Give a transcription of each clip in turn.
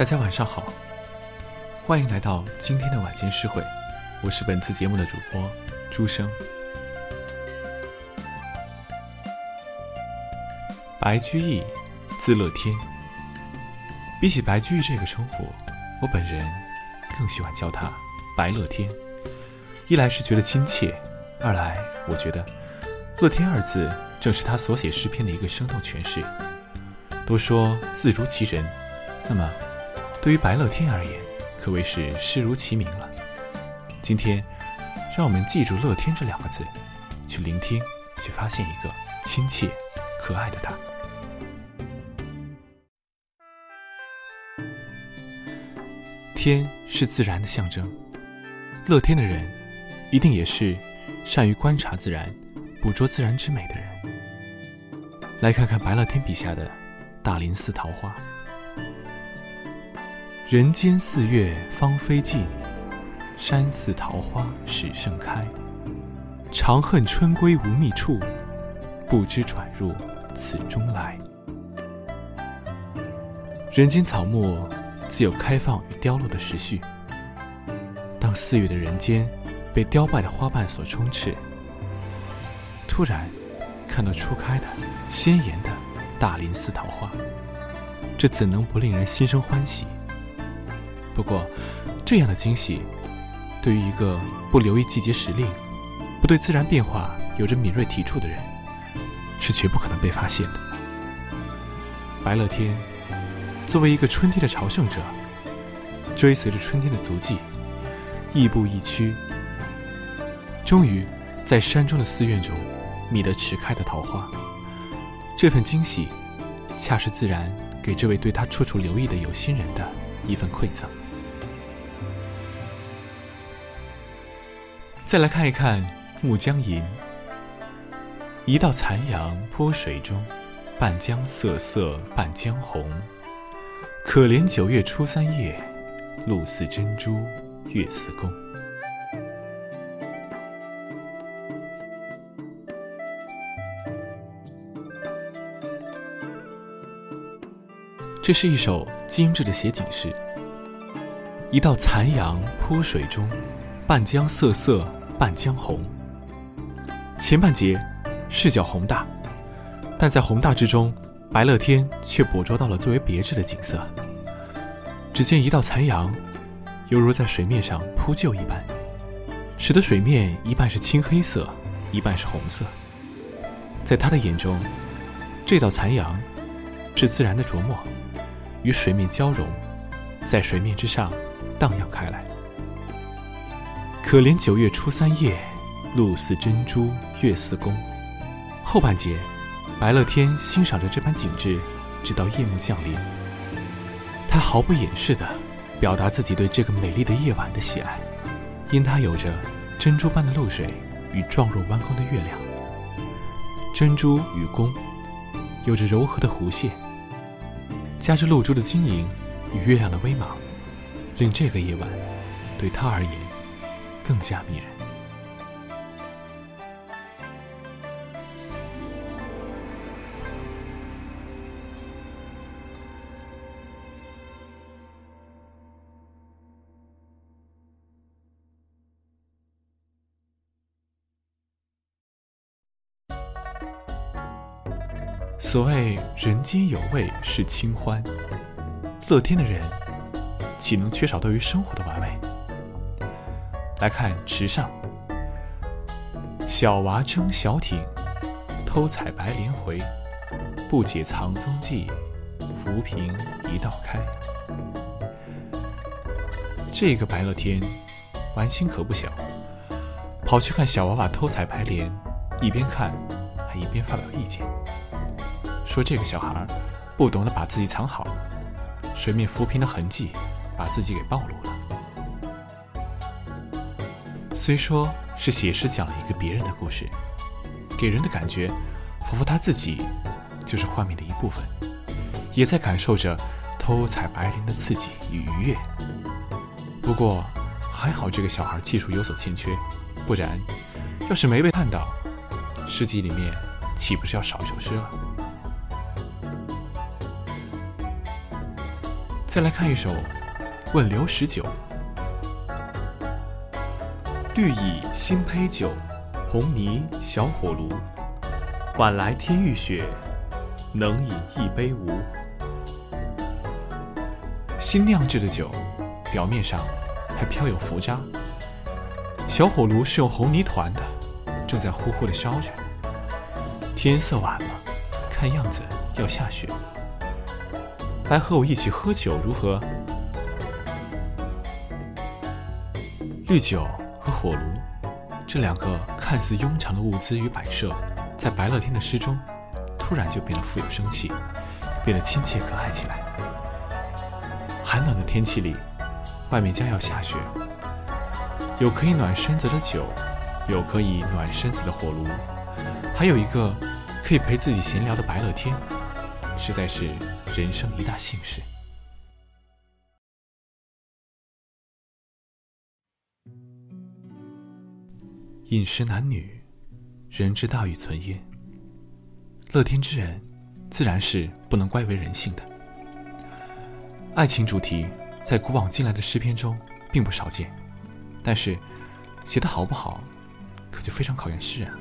大家晚上好，欢迎来到今天的晚间诗会，我是本次节目的主播朱生。白居易，字乐天。比起白居易这个称呼，我本人更喜欢叫他白乐天。一来是觉得亲切，二来我觉得“乐天”二字正是他所写诗篇的一个生动诠释。都说字如其人，那么。对于白乐天而言，可谓是视如其名了。今天，让我们记住“乐天”这两个字，去聆听，去发现一个亲切、可爱的他。天是自然的象征，乐天的人，一定也是善于观察自然、捕捉自然之美的人。来看看白乐天笔下的大林寺桃花。人间四月芳菲尽，山寺桃花始盛开。长恨春归无觅处，不知转入此中来。人间草木自有开放与凋落的时序。当四月的人间被凋败的花瓣所充斥，突然看到初开的鲜艳的大林寺桃花，这怎能不令人心生欢喜？不过，这样的惊喜，对于一个不留意季节时令、不对自然变化有着敏锐体触的人，是绝不可能被发现的。白乐天作为一个春天的朝圣者，追随着春天的足迹，亦步亦趋，终于在山中的寺院中觅得迟开的桃花。这份惊喜，恰是自然给这位对他处处留意的有心人的一份馈赠。再来看一看《暮江吟》：一道残阳铺水中，半江瑟瑟半江红。可怜九月初三夜，露似真珠月似弓。这是一首精致的写景诗。一道残阳铺水中，半江瑟瑟。半江红，前半节视角宏大，但在宏大之中，白乐天却捕捉到了最为别致的景色。只见一道残阳，犹如在水面上铺就一般，使得水面一半是青黑色，一半是红色。在他的眼中，这道残阳是自然的琢磨，与水面交融，在水面之上荡漾开来。可怜九月初三夜，露似真珠月似弓。后半节，白乐天欣赏着这般景致，直到夜幕降临。他毫不掩饰地表达自己对这个美丽的夜晚的喜爱，因它有着珍珠般的露水与状若弯弓的月亮。珍珠与弓，有着柔和的弧线，夹着露珠的晶莹与月亮的微芒，令这个夜晚对他而言。更加迷人。所谓人间有味是清欢，乐天的人岂能缺少对于生活的完美？来看池上，小娃撑小艇，偷采白莲回，不解藏踪迹，浮萍一道开。这个白乐天，玩心可不小，跑去看小娃娃偷采白莲，一边看，还一边发表意见，说这个小孩不懂得把自己藏好，水面浮萍的痕迹，把自己给暴露了。虽说是写诗讲了一个别人的故事，给人的感觉仿佛他自己就是画面的一部分，也在感受着偷采白莲的刺激与愉悦。不过还好这个小孩技术有所欠缺，不然要是没被看到，诗集里面岂不是要少一首诗了？再来看一首《问刘十九》：绿蚁新醅酒，红泥小火炉。晚来天欲雪，能饮一杯无？新酿制的酒，表面上还飘有浮渣。小火炉是用红泥团的，正在呼呼的烧着。天色晚了，看样子要下雪。来和我一起喝酒如何？绿酒和火炉，这两个看似庸常的物资与摆设，在白乐天的诗中，突然就变得富有生气，变得亲切可爱起来。寒冷的天气里，外面将要下雪，有可以暖身子的酒，有可以暖身子的火炉，还有一个可以陪自己闲聊的白乐天，实在是。人生一大幸事。饮食男女，人之大欲存焉。乐天之人，自然是不能乖为人性的。爱情主题在古往今来的诗篇中并不少见，但是写的好不好，可就非常考验诗人了。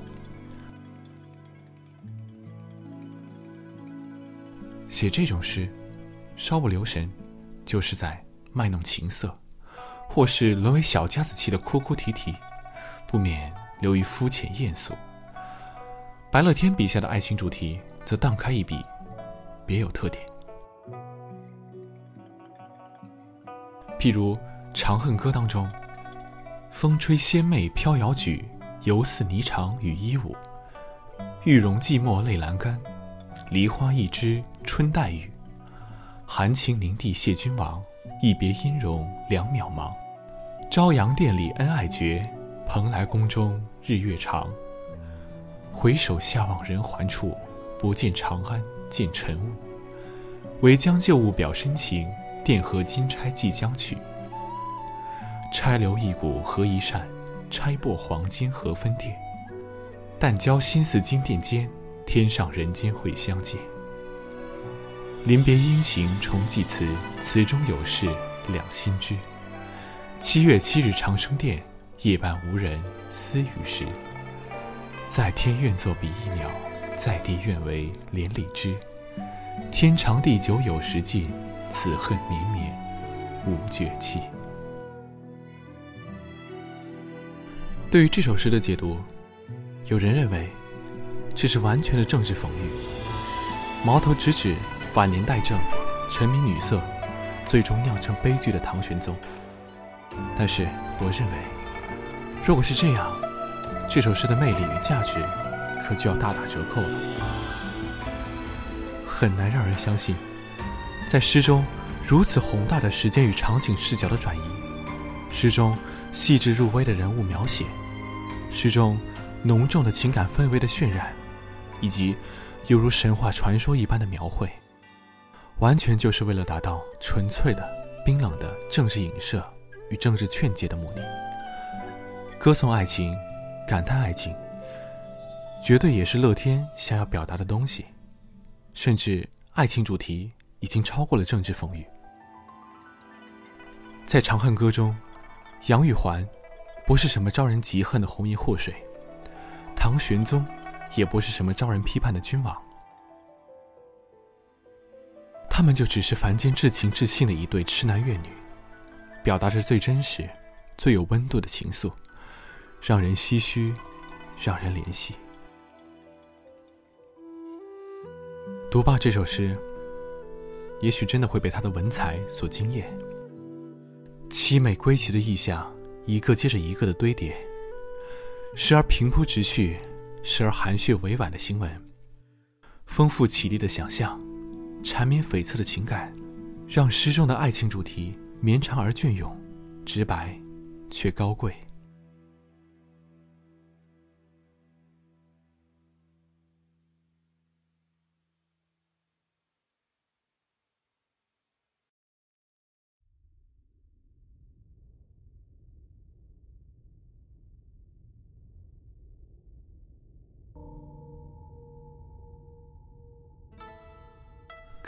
写这种诗，稍不留神，就是在卖弄情色，或是沦为小家子气的哭哭啼啼，不免流于肤浅艳俗。白乐天笔下的爱情主题则荡开一笔，别有特点。譬如《长恨歌》当中：“风吹仙袂飘摇举，犹似霓裳羽衣舞。玉容寂寞泪阑干。”梨花一枝春带雨，含情凝睇谢君王。一别音容两渺茫。朝阳殿里恩爱绝，蓬莱宫中日月长。回首下望人寰处，不见长安见尘雾。唯将旧物表深情，钿合金钗寄将去。钗留一股合一扇，钗擘黄金何分店？但教心似金殿间。天上人间会相见，临别殷勤重寄词，词中有事两心知。七月七日长生殿，夜半无人私语时。在天愿作比翼鸟，在地愿为连理枝。天长地久有时尽，此恨绵绵无绝期。对于这首诗的解读，有人认为。这是完全的政治讽喻，矛头直指晚年代政、沉迷女色，最终酿成悲剧的唐玄宗。但是，我认为，如果是这样，这首诗的魅力与价值可就要大打折扣了。很难让人相信，在诗中如此宏大的时间与场景视角的转移，诗中细致入微的人物描写，诗中浓重的情感氛围的渲染。以及犹如神话传说一般的描绘，完全就是为了达到纯粹的、冰冷的政治影射与政治劝诫的目的。歌颂爱情，感叹爱情，绝对也是乐天想要表达的东西。甚至爱情主题已经超过了政治风雨。在《长恨歌》中，杨玉环不是什么招人嫉恨的红颜祸水，唐玄宗。也不是什么招人批判的君王，他们就只是凡间至情至性的一对痴男怨女，表达着最真实、最有温度的情愫，让人唏嘘，让人怜惜。读罢这首诗，也许真的会被他的文采所惊艳。凄美归奇的意象，一个接着一个的堆叠，时而平铺直叙。时而含蓄委婉的行文，丰富绮丽的想象，缠绵悱恻的情感，让诗中的爱情主题绵长而隽永，直白却高贵。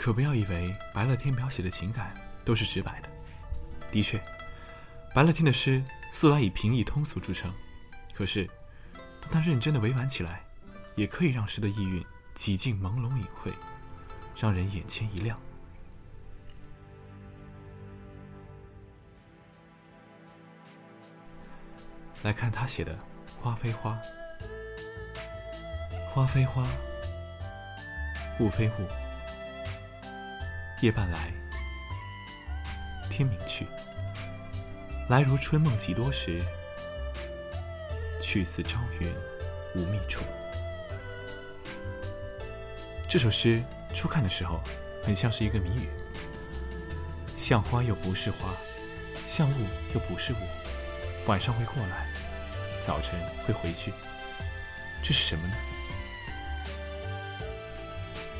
可不要以为白乐天描写的情感都是直白的。的确，白乐天的诗素来以平易通俗著称，可是当他认真的委婉起来，也可以让诗的意蕴几近朦胧隐晦，让人眼前一亮。来看他写的《花非花》，花非花，雾非雾，夜半来，天明去。来如春梦几多时，去似朝云无觅处。这首诗初看的时候，很像是一个谜语，像花又不是花，像雾又不是雾，晚上会过来。早晨会回去，这是什么呢？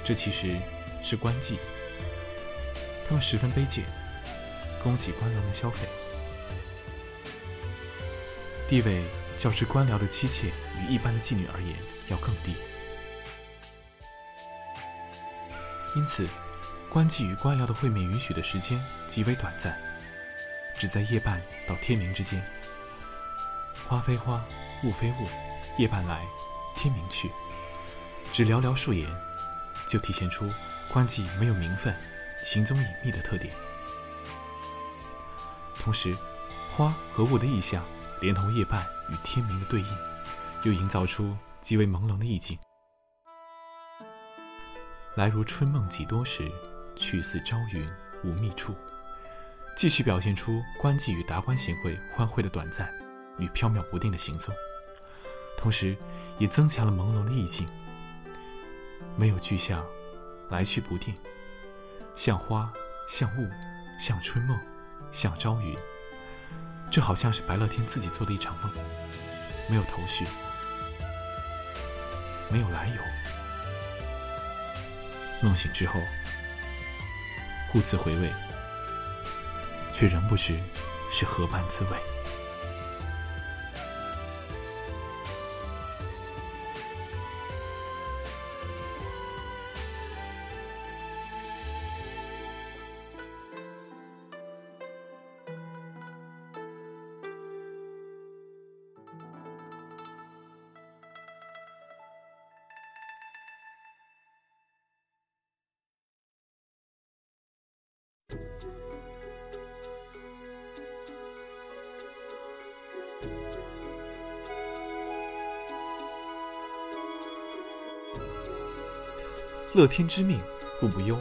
这其实是官妓，他们十分卑贱，供给官僚们消费，地位较之官僚的妻妾与一般的妓女而言要更低，因此，官妓与官僚的会面允许的时间极为短暂，只在夜半到天明之间。花非花，雾非雾，夜半来，天明去。只寥寥数言，就体现出官妓没有名分、行踪隐秘的特点。同时，花和雾的意象，连同夜半与天明的对应，又营造出极为朦胧的意境。来如春梦几多时，去似朝云无觅处。继续表现出官妓与达官显贵欢会的短暂。与飘渺不定的行踪，同时也增强了朦胧的意境。没有具象，来去不定，像花，像雾，像春梦，像朝云。这好像是白乐天自己做的一场梦，没有头绪，没有来由。梦醒之后，故自回味，却仍不知是何般滋味。乐天之命，故不忧；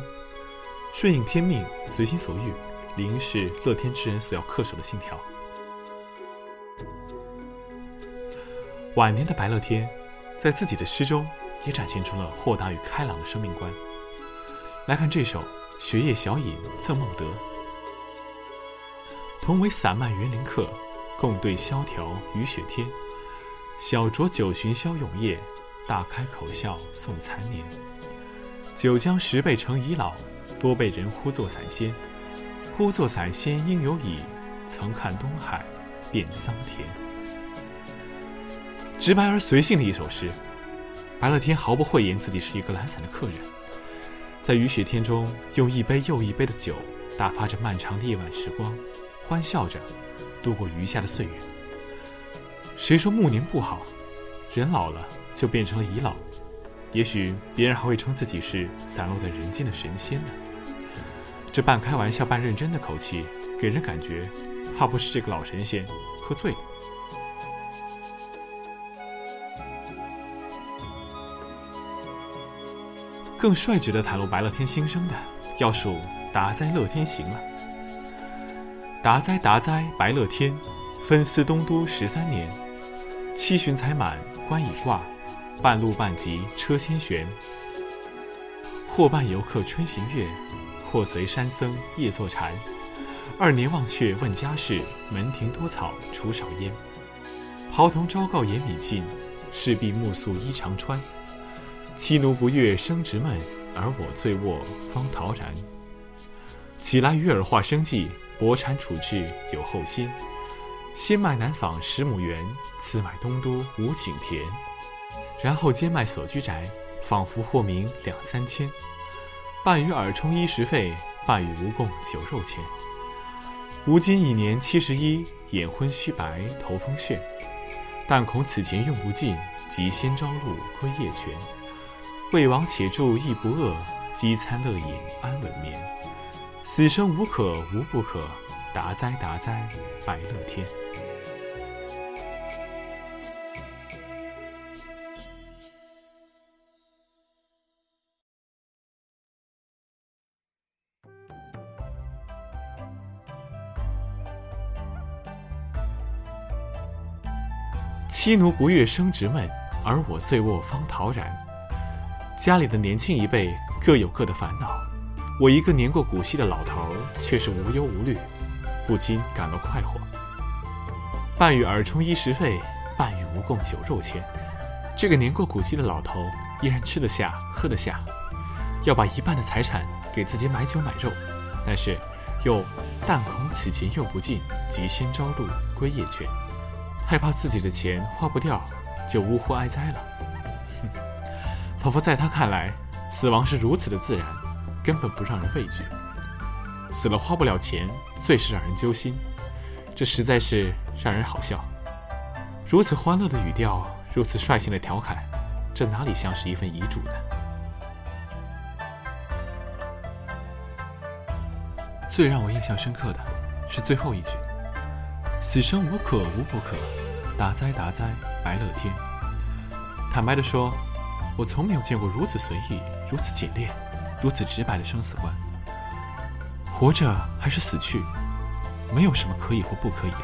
顺应天命，随心所欲，理应是乐天之人所要恪守的信条。晚年的白乐天，在自己的诗中也展现出了豁达与开朗的生命观。来看这首《雪夜小饮赠孟德》：同为散漫园林客，共对萧条雨雪天。小酌九旬消永夜，大开口笑送残年。九江十倍成已老，多被人呼作散仙。呼作散仙应有矣，曾看东海变桑田。直白而随性的一首诗，白乐天毫不讳言自己是一个懒散的客人，在雨雪天中用一杯又一杯的酒打发着漫长的夜晚时光，欢笑着度过余下的岁月。谁说暮年不好？人老了就变成了已老。也许别人还会称自己是散落在人间的神仙呢。这半开玩笑半认真的口气，给人感觉，怕不是这个老神仙喝醉了。更率直的袒露白乐天心声的，要数达哉乐天行了。达哉达哉白乐天，分司东都十三年，七旬才满官已挂。半路半笈车先悬，或伴游客春行月，或随山僧夜坐禅。二年忘却问家事，门庭多草除少烟。袍童昭告严米尽，势必暮宿衣长穿。妻奴不悦生直闷，而我醉卧方陶然。起来与尔化生计，薄产处置有后先。先卖南坊十亩园，次买东都五顷田。然后兼卖所居宅，仿佛获名两三千。半与耳充衣食费，半与吴共酒肉钱。吾今已年七十一，眼昏须白，头风眩。但恐此钱用不尽，即先朝露，归夜泉。魏王且住亦不饿，饥餐乐饮安稳眠。死生无可无不可，达哉达哉白乐天。妻奴不悦生直闷，而我醉卧方陶然。家里的年轻一辈各有各的烦恼，我一个年过古稀的老头却是无忧无虑，不禁感到快活。半与儿充衣食费，半与无共酒肉钱。这个年过古稀的老头依然吃得下、喝得下，要把一半的财产给自己买酒买肉，但是又但恐此钱用不尽，即先朝露，归夜泉。害怕自己的钱花不掉，就呜呼哀哉了。哼，仿佛在他看来，死亡是如此的自然，根本不让人畏惧。死了花不了钱，最是让人揪心。这实在是让人好笑。如此欢乐的语调，如此率性的调侃，这哪里像是一份遗嘱呢？最让我印象深刻的是最后一句：“死生无可无不可。”达哉达哉，白乐天。坦白地说，我从没有见过如此随意、如此简练、如此直白的生死观。活着还是死去，没有什么可以或不可以的。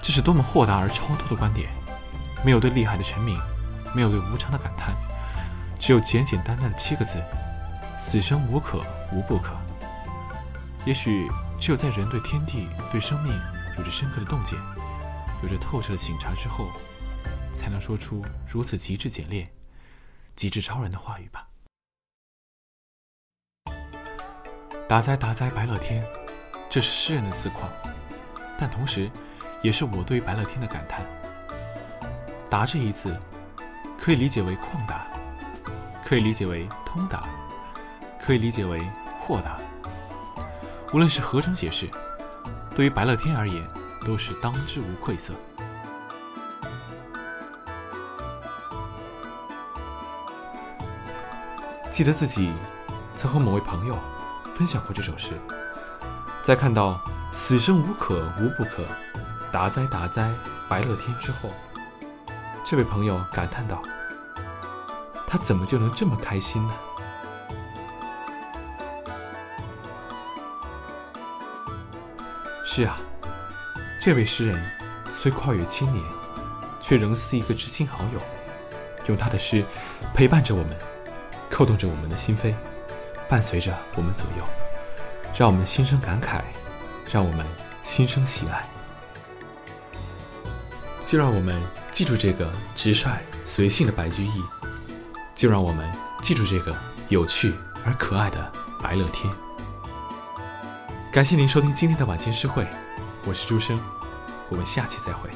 这是多么豁达而超脱的观点！没有对厉害的成名，没有对无常的感叹，只有简简单单的七个字：死生无可无不可。也许只有在人对天地、对生命有着深刻的洞见。有着透彻的醒察之后，才能说出如此极致简练、极致超然的话语吧。达哉达哉，白乐天，这是诗人的自夸，但同时，也是我对白乐天的感叹。达这一字，可以理解为旷达，可以理解为通达，可以理解为豁达。无论是何种解释，对于白乐天而言。都是当之无愧色。记得自己曾和某位朋友分享过这首诗，在看到“死生无可无不可，达哉达哉白乐天”之后，这位朋友感叹道：“他怎么就能这么开心呢？”是啊。这位诗人虽跨越千年，却仍似一个知心好友，用他的诗陪伴着我们，扣动着我们的心扉，伴随着我们左右，让我们心生感慨，让我们心生喜爱。就让我们记住这个直率随性的白居易，就让我们记住这个有趣而可爱的白乐天。感谢您收听今天的晚间诗会。我是朱生，我们下期再会。